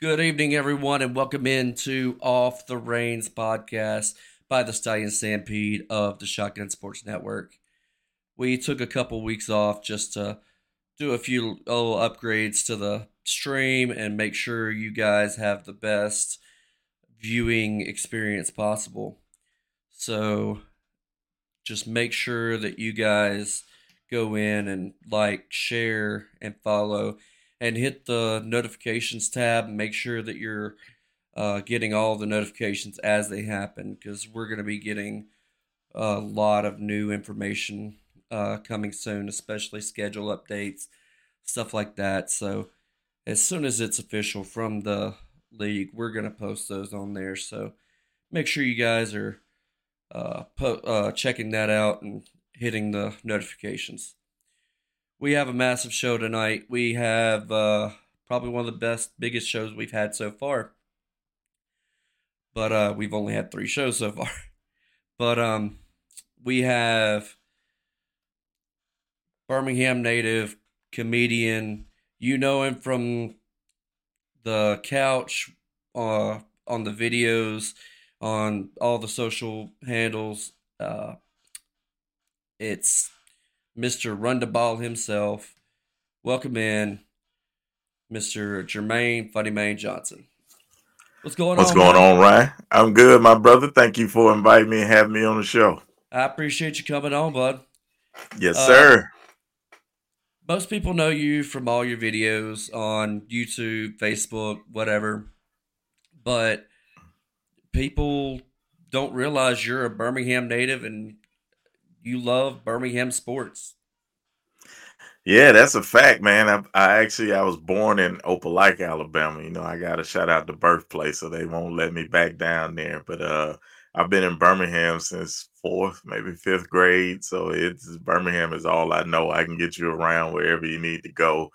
Good evening, everyone, and welcome into Off the Reins podcast by the Stallion Stampede of the Shotgun Sports Network. We took a couple weeks off just to do a few little upgrades to the stream and make sure you guys have the best viewing experience possible. So just make sure that you guys go in and like, share, and follow, and hit the notifications tab make sure that you're uh, getting all the notifications as they happen because we're going to be getting a lot of new information uh, coming soon, especially schedule updates, stuff like that. So, as soon as it's official from the league, we're going to post those on there. So, make sure you guys are uh, po- uh, checking that out and hitting the notifications. We have a massive show tonight. We have uh, probably one of the best, biggest shows we've had so far. But uh, we've only had three shows so far. But um, we have Birmingham native comedian. You know him from the couch, uh, on the videos, on all the social handles. Uh, it's Mr. Run the Ball himself. Welcome in, Mr. Jermaine Funny Maine Johnson. What's going What's on? What's going man? on, Ryan? I'm good, my brother. Thank you for inviting me and having me on the show. I appreciate you coming on, bud. Yes, Uh, sir. Most people know you from all your videos on YouTube, Facebook, whatever. But people don't realize you're a Birmingham native and you love Birmingham sports. Yeah, that's a fact, man. I, I actually I was born in Opelika, Alabama. You know, I got to shout out the birthplace, so they won't let me back down there. But uh, I've been in Birmingham since fourth, maybe fifth grade. So it's Birmingham is all I know. I can get you around wherever you need to go.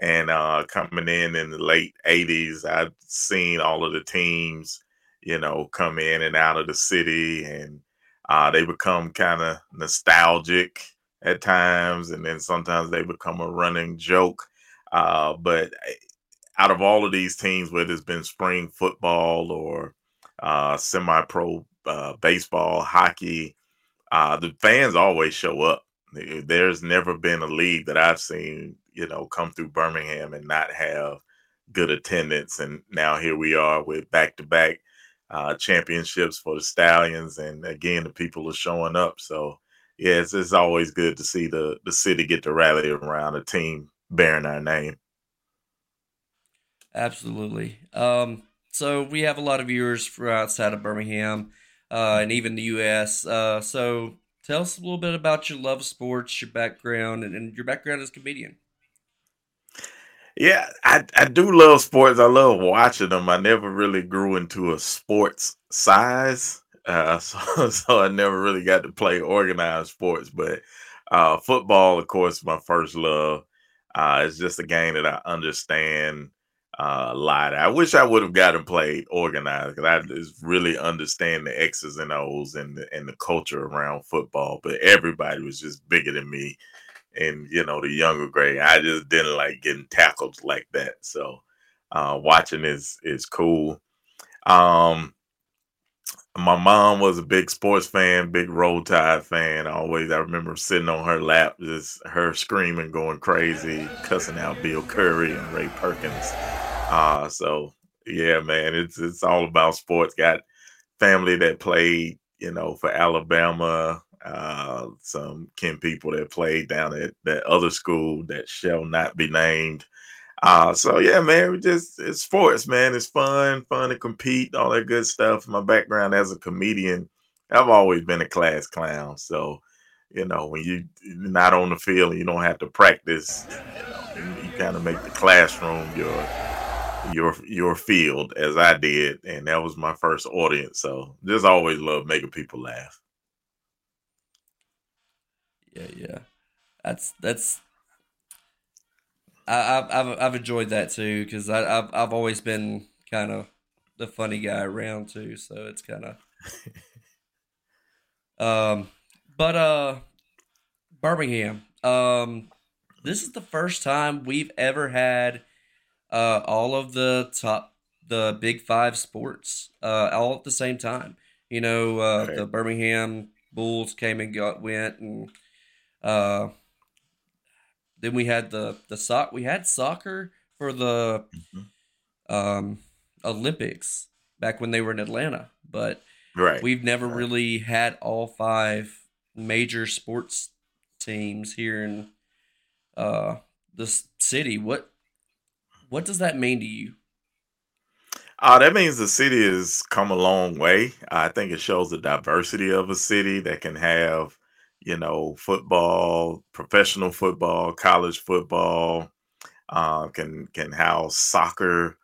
And uh, coming in in the late '80s, I've seen all of the teams, you know, come in and out of the city, and uh, they become kind of nostalgic at times, and then sometimes they become a running joke. Uh, but eh, out of all of these teams, whether it's been spring football or uh, semi-pro uh, baseball, hockey, uh, the fans always show up. There's never been a league that I've seen, you know, come through Birmingham and not have good attendance. And now here we are with back-to-back uh, championships for the Stallions, and again, the people are showing up. So yeah, it's, it's always good to see the the city get to rally around a team bearing our name. Absolutely. Um, so we have a lot of viewers from outside of Birmingham uh, and even the U.S. Uh, so tell us a little bit about your love of sports, your background, and, and your background as comedian. Yeah, I, I do love sports. I love watching them. I never really grew into a sports size, uh, so so I never really got to play organized sports. But uh, football, of course, my first love. Uh, it's just a game that I understand uh, a lot. I wish I would have gotten played organized because I just really understand the X's and O's and the, and the culture around football. But everybody was just bigger than me and you know the younger grade. I just didn't like getting tackled like that. So uh, watching is is cool. Um, my mom was a big sports fan, big Roll Tide fan. Always, I remember sitting on her lap, just her screaming, going crazy, cussing out Bill Curry and Ray Perkins. Uh, so yeah, man, it's it's all about sports. Got family that played, you know, for Alabama. Uh, some kin people that played down at that other school that shall not be named. Uh, so yeah, man, we just it's sports, man. It's fun, fun to compete, all that good stuff. My background as a comedian, I've always been a class clown. So, you know, when you you're not on the field and you don't have to practice, you, know, you kind of make the classroom your your your field as I did, and that was my first audience. So just always love making people laugh. Yeah, yeah. That's that's. I, I've I've I've enjoyed that too because I I've I've always been kind of the funny guy around too, so it's kind of. um, but uh, Birmingham. Um, this is the first time we've ever had uh all of the top the big five sports uh, all at the same time. You know, uh, okay. the Birmingham Bulls came and got went, and uh, then we had the the sock. We had soccer for the mm-hmm. um, Olympics back when they were in Atlanta, but right. we've never right. really had all five major sports teams here in uh, this city. What what does that mean to you? Uh, that means the city has come a long way. I think it shows the diversity of a city that can have, you know, football, professional football, college football, uh, can can house soccer.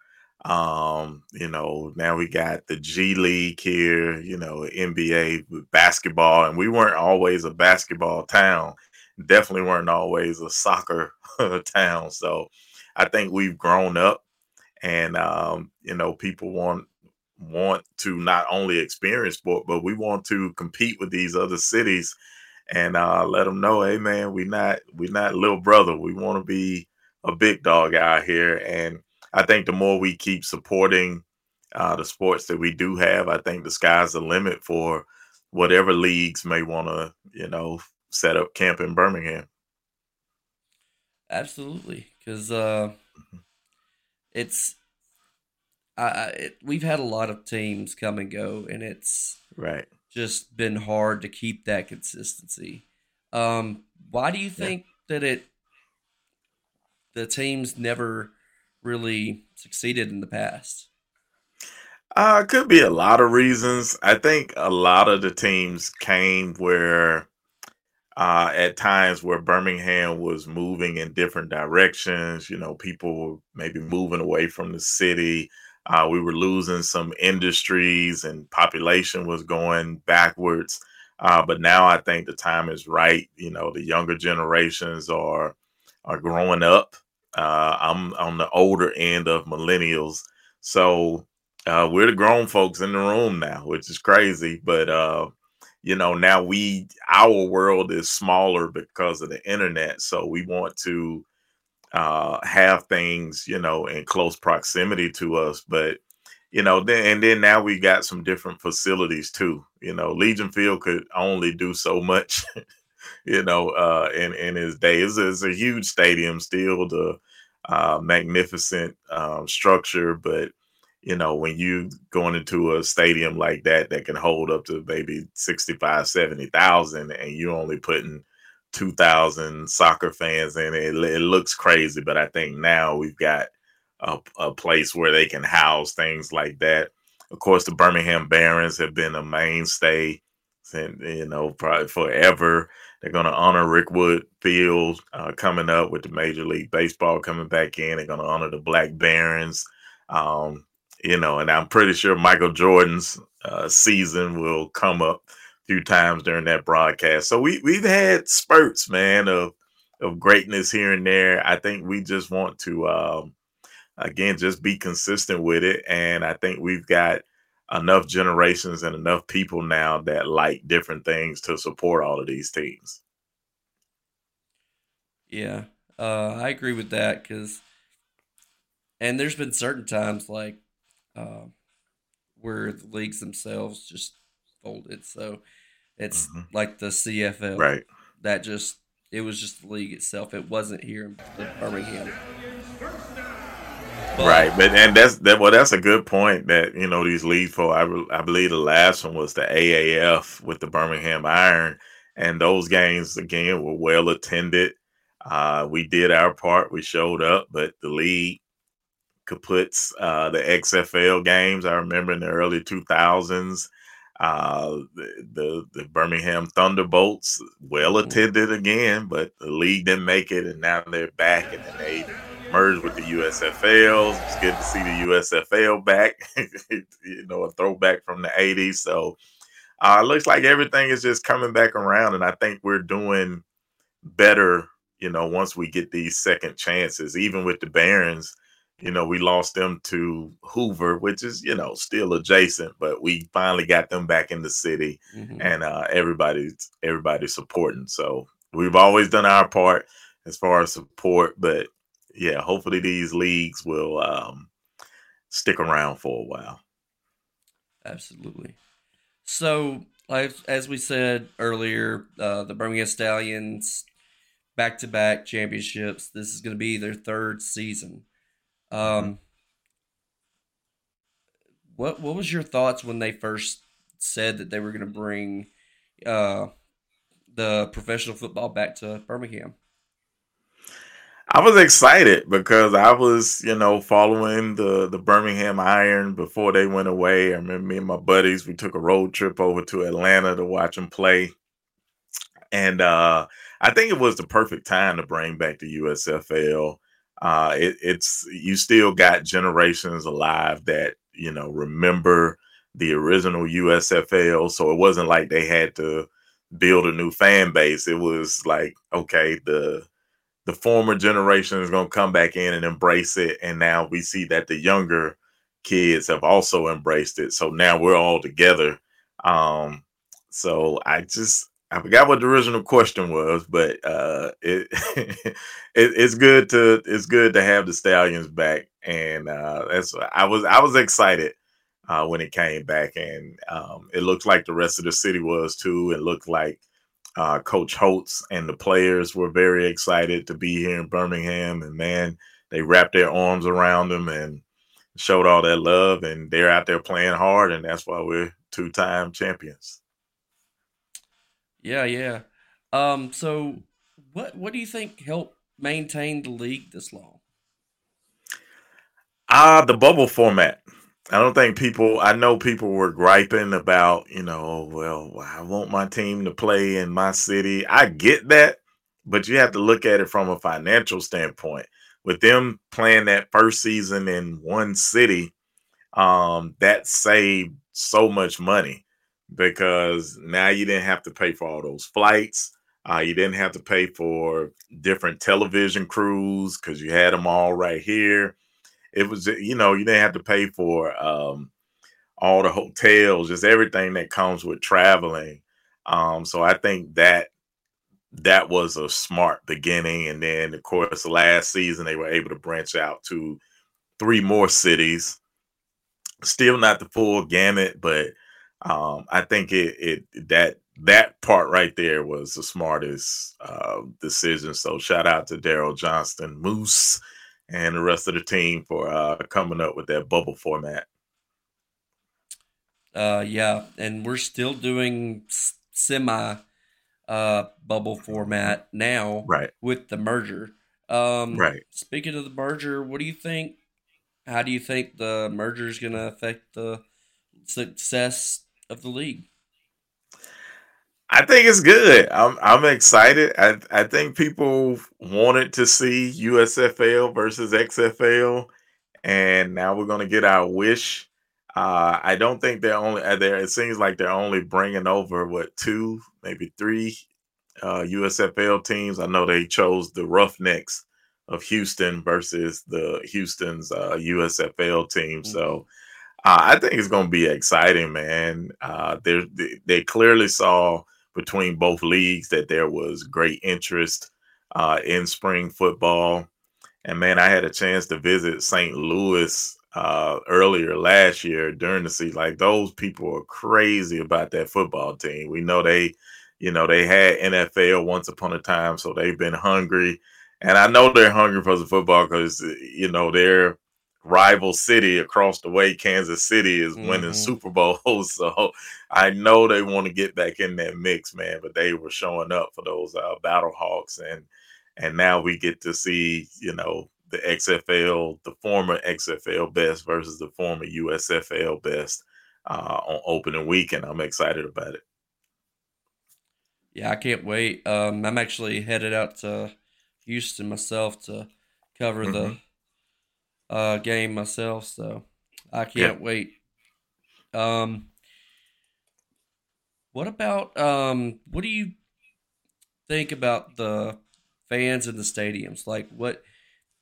Um, you know, now we got the G League here, you know, NBA basketball, and we weren't always a basketball town. Definitely weren't always a soccer town. So I think we've grown up and um, you know people want want to not only experience sport but we want to compete with these other cities and uh, let them know hey man we not we not little brother. We want to be a big dog out here. And i think the more we keep supporting uh, the sports that we do have i think the sky's the limit for whatever leagues may want to you know set up camp in birmingham. Absolutely because uh mm-hmm. it's I, it, we've had a lot of teams come and go, and it's right just been hard to keep that consistency. Um, why do you think yeah. that it the teams never really succeeded in the past? Uh, could be a lot of reasons. I think a lot of the teams came where uh, at times where Birmingham was moving in different directions. You know, people were maybe moving away from the city. Uh, we were losing some industries and population was going backwards. Uh, but now I think the time is right. You know, the younger generations are are growing up. Uh, I'm on the older end of millennials, so uh, we're the grown folks in the room now, which is crazy. But uh, you know now we our world is smaller because of the internet so we want to uh have things you know in close proximity to us but you know then and then now we got some different facilities too you know legion field could only do so much you know uh in in his days it's, it's a huge stadium still the uh magnificent um structure but you know, when you going into a stadium like that that can hold up to maybe 65, 70,000 and you're only putting 2,000 soccer fans in it, it looks crazy. But I think now we've got a, a place where they can house things like that. Of course, the Birmingham Barons have been a mainstay since, you know, probably forever. They're going to honor Rickwood Field uh, coming up with the Major League Baseball coming back in. They're going to honor the Black Barons. Um, you know, and I'm pretty sure Michael Jordan's uh, season will come up few times during that broadcast. So we we've had spurts, man, of of greatness here and there. I think we just want to um, again just be consistent with it, and I think we've got enough generations and enough people now that like different things to support all of these teams. Yeah, uh, I agree with that because, and there's been certain times like uh, where the leagues themselves just folded. So it's mm-hmm. like the CFL, right? That just it was just the league itself. It wasn't here in Birmingham. But, right, but and that's that. Well, that's a good point. That you know these leagues for. I, I believe the last one was the AAF with the Birmingham Iron, and those games again were well attended. Uh, we did our part. We showed up, but the league kaputs uh, the XFL games. I remember in the early 2000s, uh, the, the, the Birmingham Thunderbolts, well mm-hmm. attended again, but the league didn't make it, and now they're back, and then they merged with the USFL. It's good to see the USFL back. you know, a throwback from the 80s. So uh, it looks like everything is just coming back around, and I think we're doing better. You know, once we get these second chances, even with the Barons, you know, we lost them to Hoover, which is, you know, still adjacent, but we finally got them back in the city mm-hmm. and uh, everybody's everybody's supporting. So we've always done our part as far as support, but yeah, hopefully these leagues will um, stick around for a while. Absolutely. So, as we said earlier, uh, the Birmingham Stallions back to back championships. This is going to be their third season. Um, what what was your thoughts when they first said that they were going to bring uh, the professional football back to Birmingham? I was excited because I was, you know, following the the Birmingham Iron before they went away. I remember me and my buddies we took a road trip over to Atlanta to watch them play, and uh, I think it was the perfect time to bring back the USFL. Uh, it, it's you still got generations alive that you know remember the original USFL, so it wasn't like they had to build a new fan base. It was like okay, the the former generation is going to come back in and embrace it. And now we see that the younger kids have also embraced it. So now we're all together. Um so i just i forgot what the original question was but uh it, it it's good to it's good to have the stallions back and uh that's i was i was excited uh when it came back and um it looked like the rest of the city was too it looked like uh, Coach Holtz and the players were very excited to be here in Birmingham. And man, they wrapped their arms around them and showed all that love. And they're out there playing hard. And that's why we're two time champions. Yeah, yeah. Um, so what what do you think helped maintain the league this long? Ah, uh, the bubble format. I don't think people. I know people were griping about, you know, oh, well, I want my team to play in my city. I get that, but you have to look at it from a financial standpoint. With them playing that first season in one city, um, that saved so much money because now you didn't have to pay for all those flights. Uh, you didn't have to pay for different television crews because you had them all right here it was you know you didn't have to pay for um, all the hotels, just everything that comes with traveling. Um, so I think that that was a smart beginning, and then of course last season they were able to branch out to three more cities. Still not the full gamut, but um, I think it, it that that part right there was the smartest uh, decision. So shout out to Daryl Johnston Moose and the rest of the team for uh, coming up with that bubble format. Uh, yeah, and we're still doing semi uh, bubble format now, right? With the merger, um, right. Speaking of the merger, what do you think? How do you think the merger is going to affect the success of the league? I think it's good. I'm I'm excited. I I think people wanted to see USFL versus XFL, and now we're gonna get our wish. Uh, I don't think they're only uh, there. It seems like they're only bringing over what two, maybe three uh, USFL teams. I know they chose the Roughnecks of Houston versus the Houston's uh, USFL team. Mm-hmm. So uh, I think it's going to be exciting, man. Uh, they they clearly saw between both leagues that there was great interest uh, in spring football. And man, I had a chance to visit St. Louis uh, earlier last year during the season. Like those people are crazy about that football team. We know they, you know, they had NFL once upon a time, so they've been hungry. And I know they're hungry for the football because you know they're rival city across the way, Kansas City, is mm-hmm. winning Super Bowls. So I know they want to get back in that mix, man. But they were showing up for those uh, Battle Hawks, and and now we get to see, you know, the XFL, the former XFL best versus the former USFL best uh, on opening weekend. I'm excited about it. Yeah, I can't wait. Um, I'm actually headed out to Houston myself to cover mm-hmm. the uh, game myself, so I can't yeah. wait. Um, what about um, what do you think about the fans in the stadiums? Like, what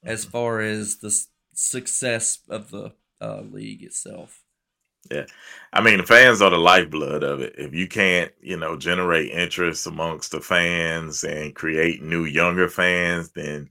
as mm-hmm. far as the success of the uh, league itself? Yeah. I mean, the fans are the lifeblood of it. If you can't, you know, generate interest amongst the fans and create new younger fans, then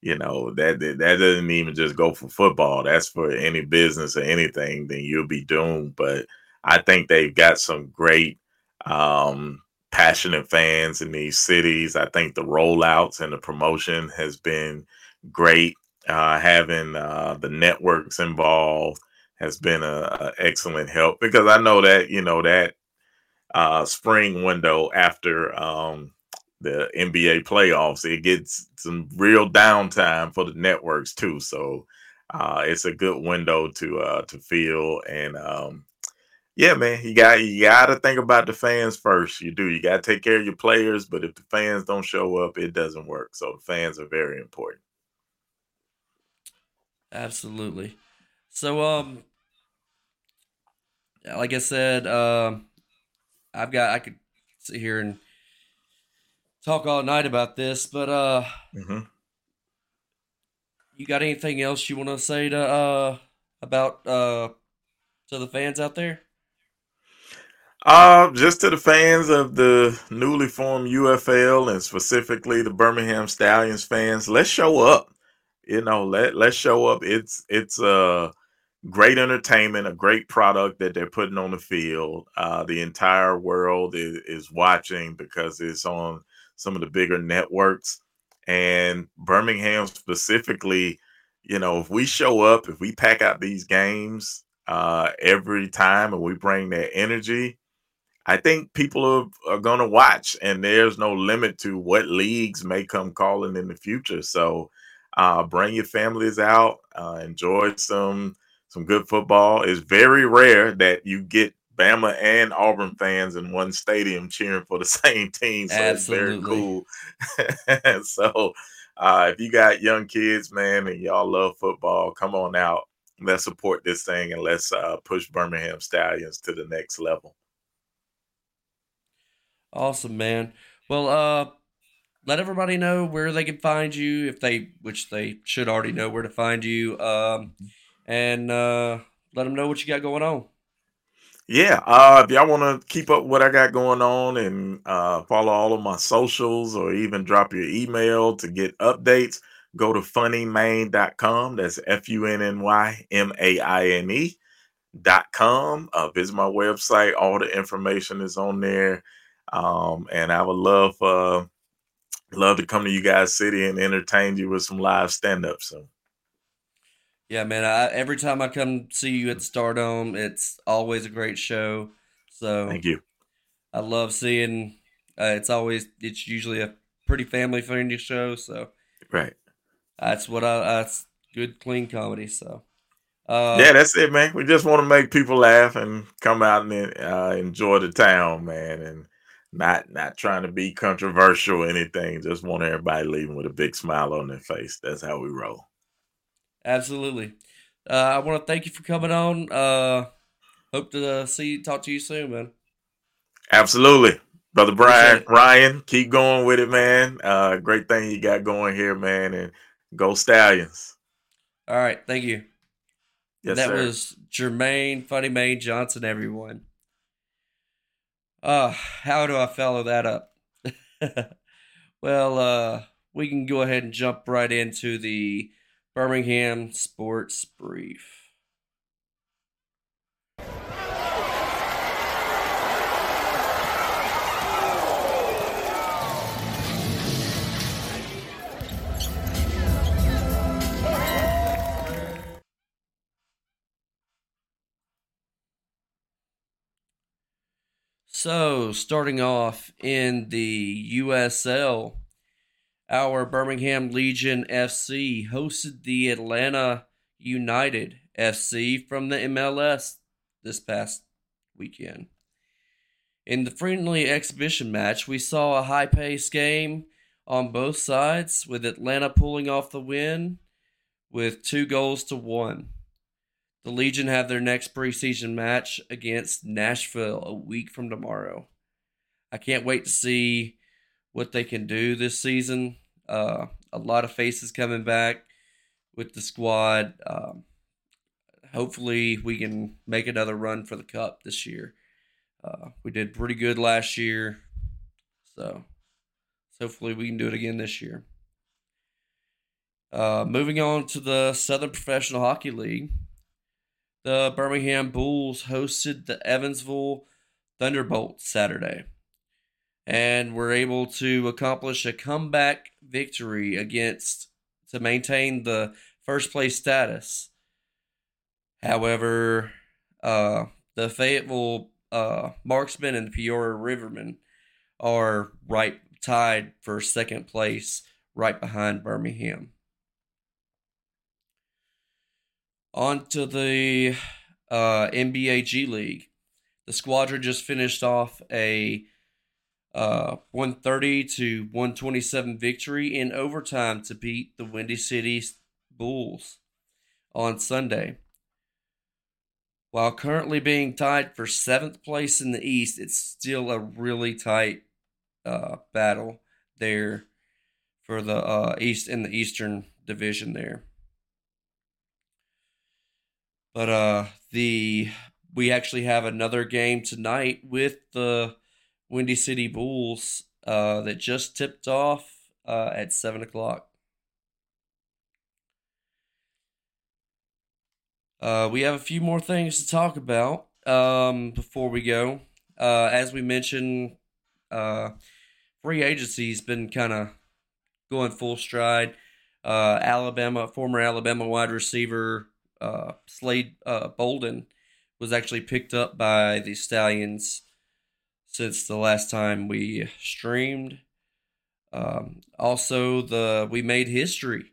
you know that that doesn't even just go for football. That's for any business or anything. Then you'll be doomed. But I think they've got some great, um, passionate fans in these cities. I think the rollouts and the promotion has been great. Uh, having uh, the networks involved has been a, a, excellent help because I know that you know that uh, spring window after um, the NBA playoffs, it gets some real downtime for the networks too. So uh, it's a good window to uh, to fill. And um, yeah, man, you got you got to think about the fans first. You do. You got to take care of your players, but if the fans don't show up, it doesn't work. So the fans are very important. Absolutely. So um, like I said, um, I've got I could sit here and talk all night about this, but uh, mm-hmm. you got anything else you want to say to uh about uh to the fans out there? Uh, just to the fans of the newly formed UFL and specifically the Birmingham Stallions fans, let's show up. You know, let let's show up. It's it's uh great entertainment, a great product that they're putting on the field. Uh, the entire world is, is watching because it's on some of the bigger networks. And Birmingham specifically, you know, if we show up, if we pack out these games uh, every time and we bring that energy, I think people are, are going to watch, and there's no limit to what leagues may come calling in the future. So, uh, bring your families out, uh, enjoy some some good football. It's very rare that you get Bama and Auburn fans in one stadium cheering for the same team. So Absolutely. it's very cool. so uh, if you got young kids, man, and y'all love football, come on out. Let's support this thing and let's uh, push Birmingham Stallions to the next level. Awesome, man. Well, uh, let everybody know where they can find you if they, which they should already know where to find you. Um, and uh, let them know what you got going on. Yeah, uh, if y'all want to keep up what I got going on and uh, follow all of my socials or even drop your email to get updates, go to funnymaine.com. That's F U N N Y M A I N E dot com. Uh, visit my website. All the information is on there. Um, and I would love uh, love to come to you guys city and entertain you with some live stand up soon. Yeah, man. I, every time I come see you at Stardome, it's always a great show. So thank you. I love seeing. Uh, it's always. It's usually a pretty family friendly show. So right. That's what I. That's good, clean comedy. So. Uh, yeah, that's it, man. We just want to make people laugh and come out and uh, enjoy the town, man, and not not trying to be controversial or anything. Just want everybody leaving with a big smile on their face. That's how we roll. Absolutely. Uh, I want to thank you for coming on. Uh, hope to uh, see you, talk to you soon, man. Absolutely. Brother Brian, Ryan, keep going with it, man. Uh, great thing you got going here, man. And go Stallions. All right. Thank you. Yes, that sir. was Jermaine Funny Maine Johnson, everyone. Uh, how do I follow that up? well, uh, we can go ahead and jump right into the Birmingham Sports Brief. So, starting off in the USL, our Birmingham Legion FC hosted the Atlanta United FC from the MLS this past weekend. In the friendly exhibition match, we saw a high paced game on both sides, with Atlanta pulling off the win with two goals to one. The Legion have their next preseason match against Nashville a week from tomorrow. I can't wait to see what they can do this season. Uh, a lot of faces coming back with the squad. Um, hopefully, we can make another run for the cup this year. Uh, we did pretty good last year, so hopefully we can do it again this year. Uh, moving on to the Southern Professional Hockey League, the Birmingham Bulls hosted the Evansville Thunderbolts Saturday and were able to accomplish a comeback victory against to maintain the first place status. However, uh, the Fayetteville uh, Marksmen and the Peoria Rivermen are right tied for second place, right behind Birmingham. On to the uh, NBA G League. The squadron just finished off a uh, 130 to 127 victory in overtime to beat the Windy City Bulls on Sunday. While currently being tied for seventh place in the East, it's still a really tight uh, battle there for the uh, East in the Eastern Division there. But uh, the we actually have another game tonight with the Windy City Bulls uh, that just tipped off uh, at seven o'clock. Uh, we have a few more things to talk about um, before we go. Uh, as we mentioned, uh, free agency's been kind of going full stride. Uh, Alabama, former Alabama wide receiver Slade Bolden was actually picked up by the Stallions since the last time we streamed. Um, also, the we made history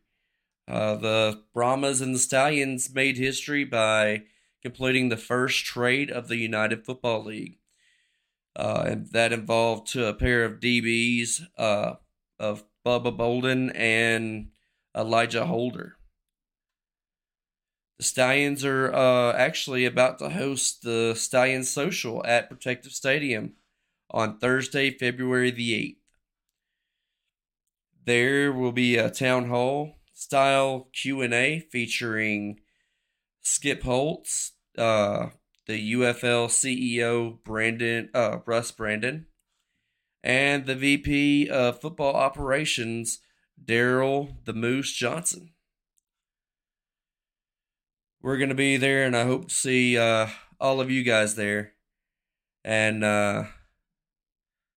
uh, the Brahmas and the Stallions made history by completing the first trade of the United Football League. Uh, and that involved a pair of DBs uh, of Bubba Bolden and Elijah Holder. The Stallions are uh, actually about to host the Stallion Social at Protective Stadium on Thursday, February the 8th. There will be a town hall style Q&A featuring Skip Holtz, uh, the UFL CEO Brandon uh, Russ Brandon, and the VP of Football Operations Daryl the Moose Johnston. We're gonna be there, and I hope to see uh, all of you guys there. And uh,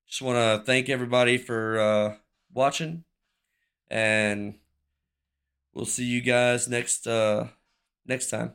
just want to thank everybody for uh, watching, and We'll see you guys next uh next time.